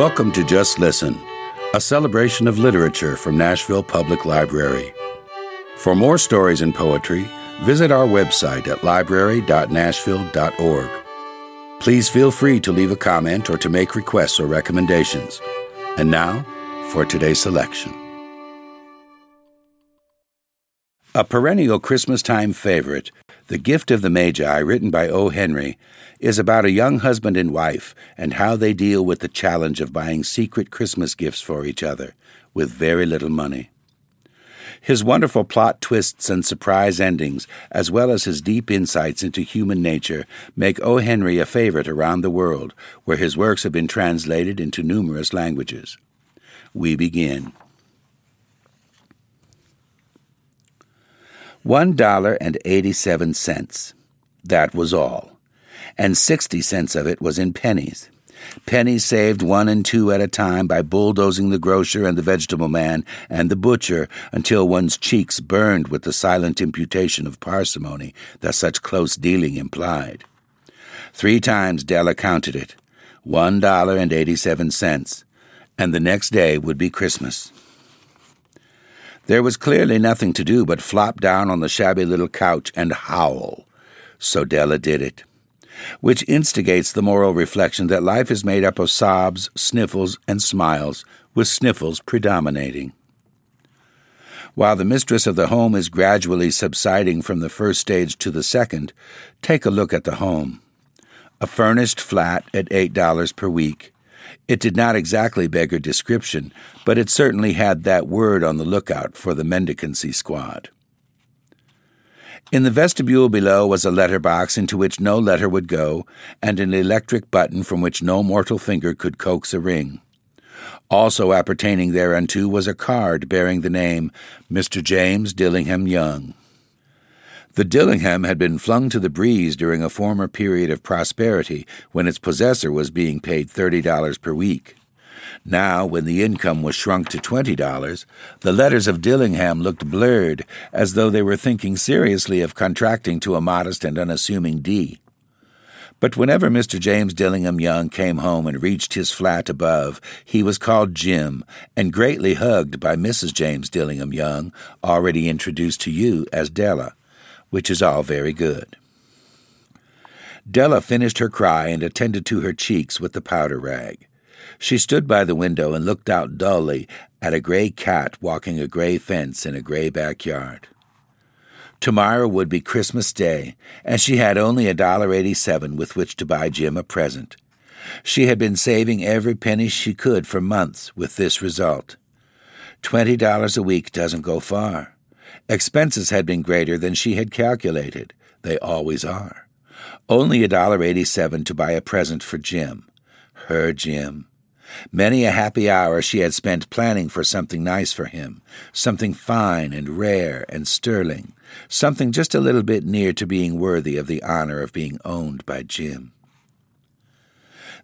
Welcome to Just Listen, a celebration of literature from Nashville Public Library. For more stories and poetry, visit our website at library.nashville.org. Please feel free to leave a comment or to make requests or recommendations. And now, for today's selection. A perennial Christmas time favorite, The Gift of the Magi, written by O. Henry, is about a young husband and wife and how they deal with the challenge of buying secret Christmas gifts for each other with very little money. His wonderful plot twists and surprise endings, as well as his deep insights into human nature, make O. Henry a favorite around the world, where his works have been translated into numerous languages. We begin. One dollar and eighty seven cents. That was all. And sixty cents of it was in pennies. Pennies saved one and two at a time by bulldozing the grocer and the vegetable man and the butcher until one's cheeks burned with the silent imputation of parsimony that such close dealing implied. Three times Della counted it one dollar and eighty seven cents, and the next day would be Christmas. There was clearly nothing to do but flop down on the shabby little couch and howl. So Della did it. Which instigates the moral reflection that life is made up of sobs, sniffles, and smiles, with sniffles predominating. While the mistress of the home is gradually subsiding from the first stage to the second, take a look at the home. A furnished flat at $8 per week, it did not exactly beggar description, but it certainly had that word on the lookout for the mendicancy squad. In the vestibule below was a letter box into which no letter would go, and an electric button from which no mortal finger could coax a ring. Also appertaining thereunto was a card bearing the name Mr. James Dillingham Young. The Dillingham had been flung to the breeze during a former period of prosperity when its possessor was being paid $30 per week. Now, when the income was shrunk to $20, the letters of Dillingham looked blurred, as though they were thinking seriously of contracting to a modest and unassuming D. But whenever Mr. James Dillingham Young came home and reached his flat above, he was called Jim and greatly hugged by Mrs. James Dillingham Young, already introduced to you as Della which is all very good. Della finished her cry and attended to her cheeks with the powder rag. She stood by the window and looked out dully at a gray cat walking a gray fence in a gray backyard. Tomorrow would be Christmas Day, and she had only a dollar eighty-seven with which to buy Jim a present. She had been saving every penny she could for months, with this result. Twenty dollars a week doesn't go far. Expenses had been greater than she had calculated. They always are. Only a dollar eighty-seven to buy a present for Jim. Her Jim. Many a happy hour she had spent planning for something nice for him, something fine and rare and sterling, something just a little bit near to being worthy of the honor of being owned by Jim.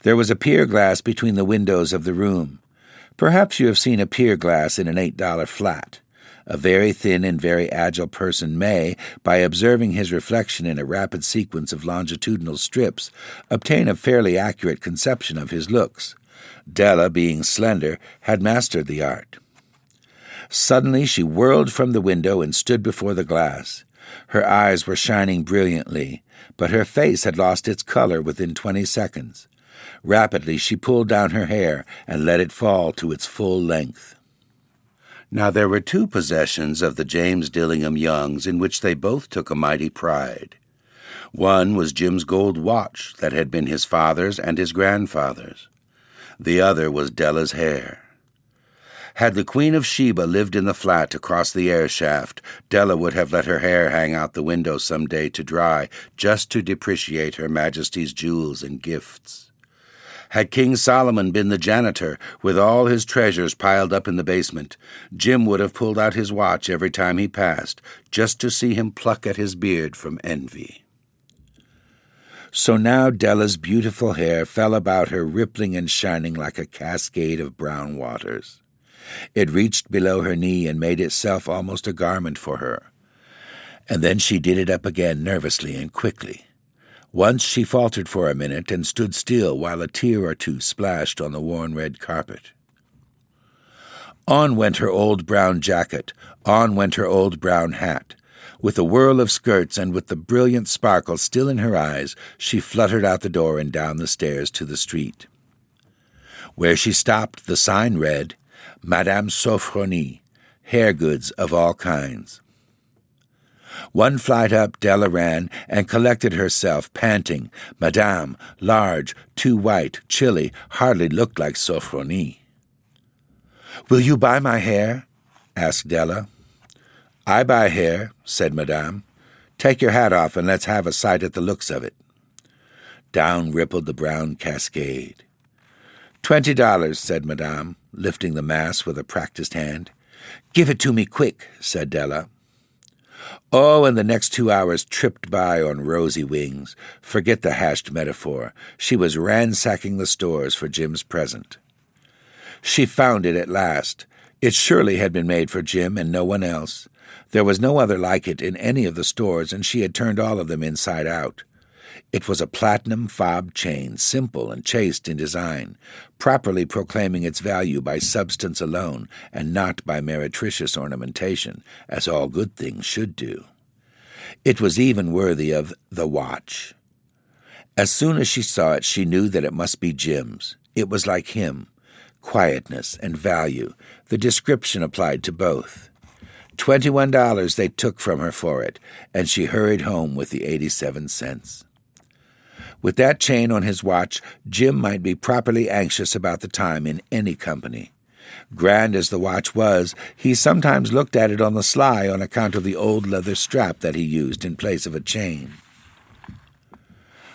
There was a pier glass between the windows of the room. Perhaps you have seen a pier glass in an eight dollar flat. A very thin and very agile person may, by observing his reflection in a rapid sequence of longitudinal strips, obtain a fairly accurate conception of his looks. Della, being slender, had mastered the art. Suddenly she whirled from the window and stood before the glass. Her eyes were shining brilliantly, but her face had lost its color within twenty seconds. Rapidly she pulled down her hair and let it fall to its full length. Now there were two possessions of the James Dillingham Youngs in which they both took a mighty pride. One was Jim's gold watch that had been his father's and his grandfather's. The other was Della's hair. Had the Queen of Sheba lived in the flat across the air shaft, Della would have let her hair hang out the window some day to dry, just to depreciate Her Majesty's jewels and gifts. Had King Solomon been the janitor, with all his treasures piled up in the basement, Jim would have pulled out his watch every time he passed, just to see him pluck at his beard from envy. So now Della's beautiful hair fell about her, rippling and shining like a cascade of brown waters. It reached below her knee and made itself almost a garment for her. And then she did it up again nervously and quickly. Once she faltered for a minute and stood still while a tear or two splashed on the worn red carpet. On went her old brown jacket, on went her old brown hat. With a whirl of skirts and with the brilliant sparkle still in her eyes, she fluttered out the door and down the stairs to the street. Where she stopped, the sign read, Madame Sophronie, hair goods of all kinds. One flight up, Della ran and collected herself, panting. Madame, large, too white, chilly, hardly looked like Sophronie. Will you buy my hair? asked Della. I buy hair, said Madame. Take your hat off and let's have a sight at the looks of it. Down rippled the brown cascade. Twenty dollars, said Madame, lifting the mass with a practised hand. Give it to me quick, said Della. Oh, and the next two hours tripped by on rosy wings. Forget the hashed metaphor. She was ransacking the stores for Jim's present. She found it at last. It surely had been made for Jim and no one else. There was no other like it in any of the stores, and she had turned all of them inside out. It was a platinum fob chain, simple and chaste in design, properly proclaiming its value by substance alone and not by meretricious ornamentation, as all good things should do. It was even worthy of the watch. As soon as she saw it, she knew that it must be Jim's. It was like him quietness and value, the description applied to both. Twenty-one dollars they took from her for it, and she hurried home with the eighty-seven cents. With that chain on his watch, Jim might be properly anxious about the time in any company. Grand as the watch was, he sometimes looked at it on the sly on account of the old leather strap that he used in place of a chain.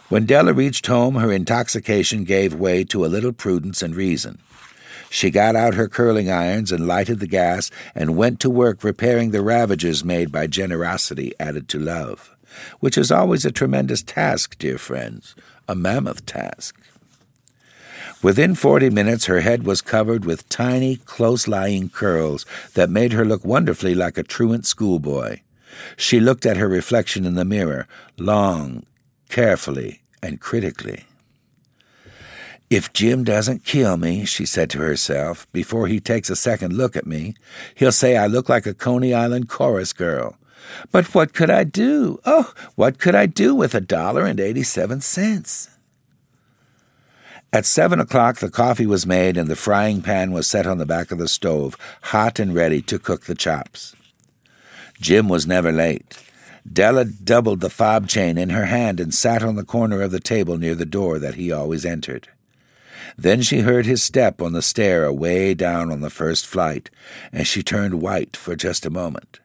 When Della reached home, her intoxication gave way to a little prudence and reason. She got out her curling irons and lighted the gas and went to work repairing the ravages made by generosity added to love which is always a tremendous task, dear friends, a mammoth task. Within forty minutes, her head was covered with tiny, close lying curls that made her look wonderfully like a truant schoolboy. She looked at her reflection in the mirror, long, carefully, and critically. If Jim doesn't kill me, she said to herself, before he takes a second look at me, he'll say I look like a Coney Island chorus girl. But what could I do? Oh, what could I do with a dollar and eighty seven cents? At seven o'clock, the coffee was made and the frying pan was set on the back of the stove, hot and ready to cook the chops. Jim was never late. Della doubled the fob chain in her hand and sat on the corner of the table near the door that he always entered. Then she heard his step on the stair away down on the first flight, and she turned white for just a moment.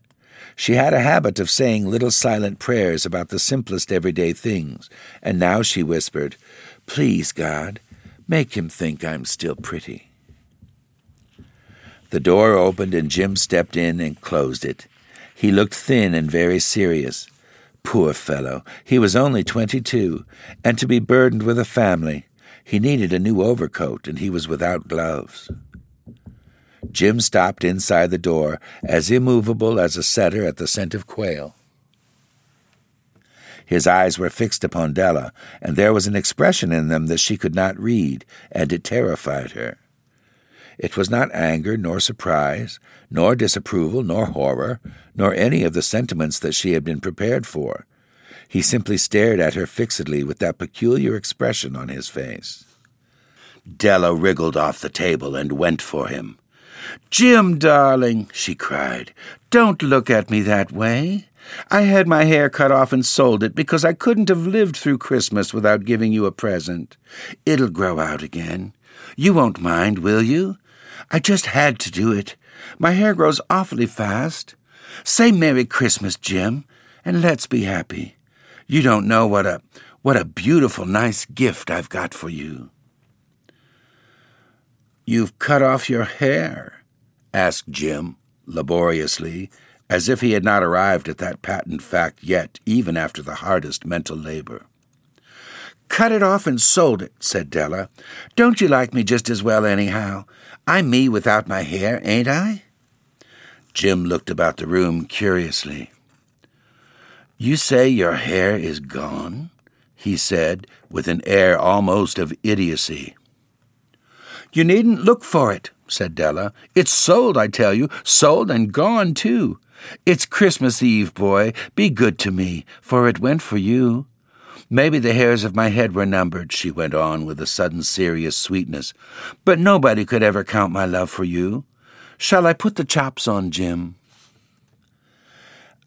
She had a habit of saying little silent prayers about the simplest everyday things, and now she whispered, Please, God, make him think I'm still pretty. The door opened and Jim stepped in and closed it. He looked thin and very serious. Poor fellow, he was only twenty two, and to be burdened with a family. He needed a new overcoat, and he was without gloves. Jim stopped inside the door, as immovable as a setter at the scent of quail. His eyes were fixed upon Della, and there was an expression in them that she could not read, and it terrified her. It was not anger, nor surprise, nor disapproval, nor horror, nor any of the sentiments that she had been prepared for. He simply stared at her fixedly with that peculiar expression on his face. Della wriggled off the table and went for him. Jim, darling, she cried, don't look at me that way. I had my hair cut off and sold it because I couldn't have lived through Christmas without giving you a present. It'll grow out again. You won't mind, will you? I just had to do it. My hair grows awfully fast. Say Merry Christmas, Jim, and let's be happy. You don't know what a what a beautiful, nice gift I've got for you. You've cut off your hair, asked Jim, laboriously, as if he had not arrived at that patent fact yet, even after the hardest mental labor. Cut it off and sold it, said Della. Don't you like me just as well, anyhow? I'm me without my hair, ain't I? Jim looked about the room curiously. You say your hair is gone? he said, with an air almost of idiocy. You needn't look for it, said Della. It's sold, I tell you, sold and gone, too. It's Christmas Eve, boy. Be good to me, for it went for you. Maybe the hairs of my head were numbered, she went on with a sudden serious sweetness, but nobody could ever count my love for you. Shall I put the chops on, Jim?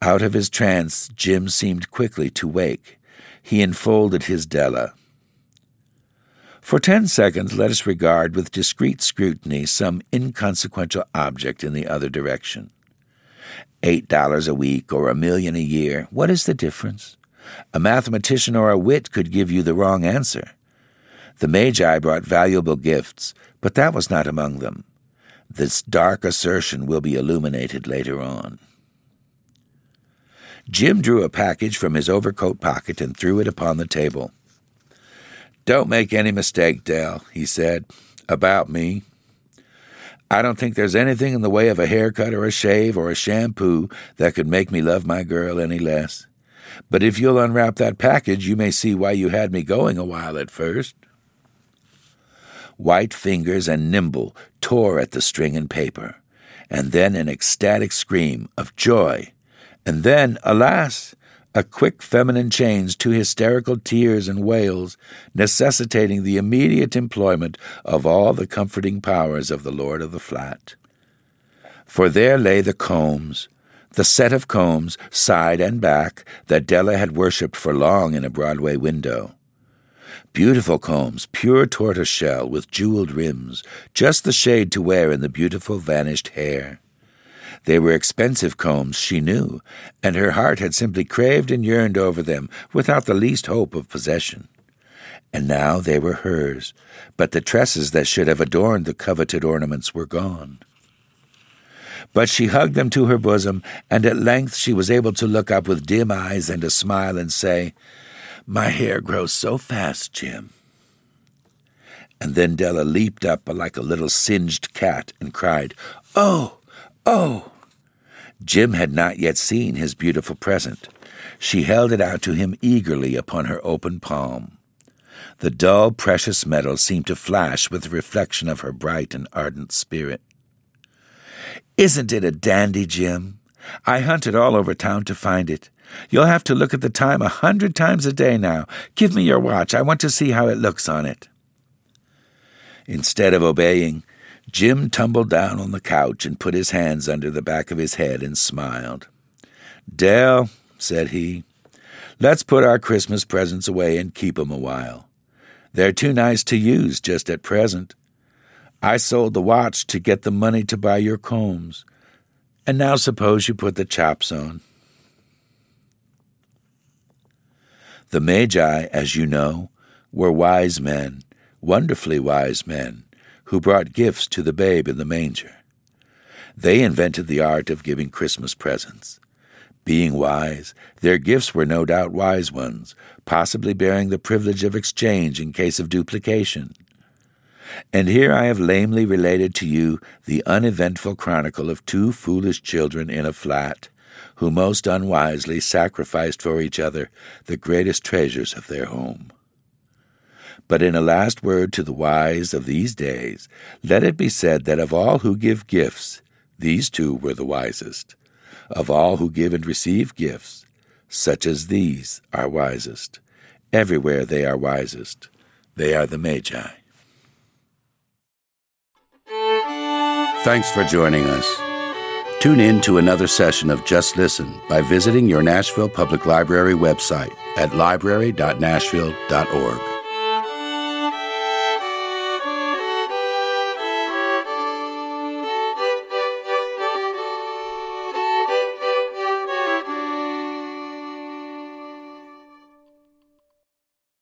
Out of his trance, Jim seemed quickly to wake. He enfolded his Della. For ten seconds, let us regard with discreet scrutiny some inconsequential object in the other direction. Eight dollars a week or a million a year, what is the difference? A mathematician or a wit could give you the wrong answer. The Magi brought valuable gifts, but that was not among them. This dark assertion will be illuminated later on. Jim drew a package from his overcoat pocket and threw it upon the table. Don't make any mistake, Dell, he said, about me. I don't think there's anything in the way of a haircut or a shave or a shampoo that could make me love my girl any less. But if you'll unwrap that package, you may see why you had me going a while at first. White fingers and nimble tore at the string and paper, and then an ecstatic scream of joy, and then, alas, a quick feminine change to hysterical tears and wails, necessitating the immediate employment of all the comforting powers of the Lord of the Flat. For there lay the combs, the set of combs, side and back, that Della had worshipped for long in a Broadway window. Beautiful combs, pure tortoise shell with jeweled rims, just the shade to wear in the beautiful vanished hair. They were expensive combs, she knew, and her heart had simply craved and yearned over them without the least hope of possession. And now they were hers, but the tresses that should have adorned the coveted ornaments were gone. But she hugged them to her bosom, and at length she was able to look up with dim eyes and a smile and say, My hair grows so fast, Jim. And then Della leaped up like a little singed cat and cried, Oh! Oh! Jim had not yet seen his beautiful present. She held it out to him eagerly upon her open palm. The dull, precious metal seemed to flash with the reflection of her bright and ardent spirit. Isn't it a dandy, Jim? I hunted all over town to find it. You'll have to look at the time a hundred times a day now. Give me your watch. I want to see how it looks on it. Instead of obeying, Jim tumbled down on the couch and put his hands under the back of his head and smiled. Dell, said he, let's put our Christmas presents away and keep 'em a while. They're too nice to use just at present. I sold the watch to get the money to buy your combs. And now suppose you put the chops on. The Magi, as you know, were wise men, wonderfully wise men who brought gifts to the babe in the manger. They invented the art of giving Christmas presents. Being wise, their gifts were no doubt wise ones, possibly bearing the privilege of exchange in case of duplication. And here I have lamely related to you the uneventful chronicle of two foolish children in a flat, who most unwisely sacrificed for each other the greatest treasures of their home. But in a last word to the wise of these days, let it be said that of all who give gifts, these two were the wisest. Of all who give and receive gifts, such as these are wisest. Everywhere they are wisest. They are the Magi. Thanks for joining us. Tune in to another session of Just Listen by visiting your Nashville Public Library website at library.nashville.org.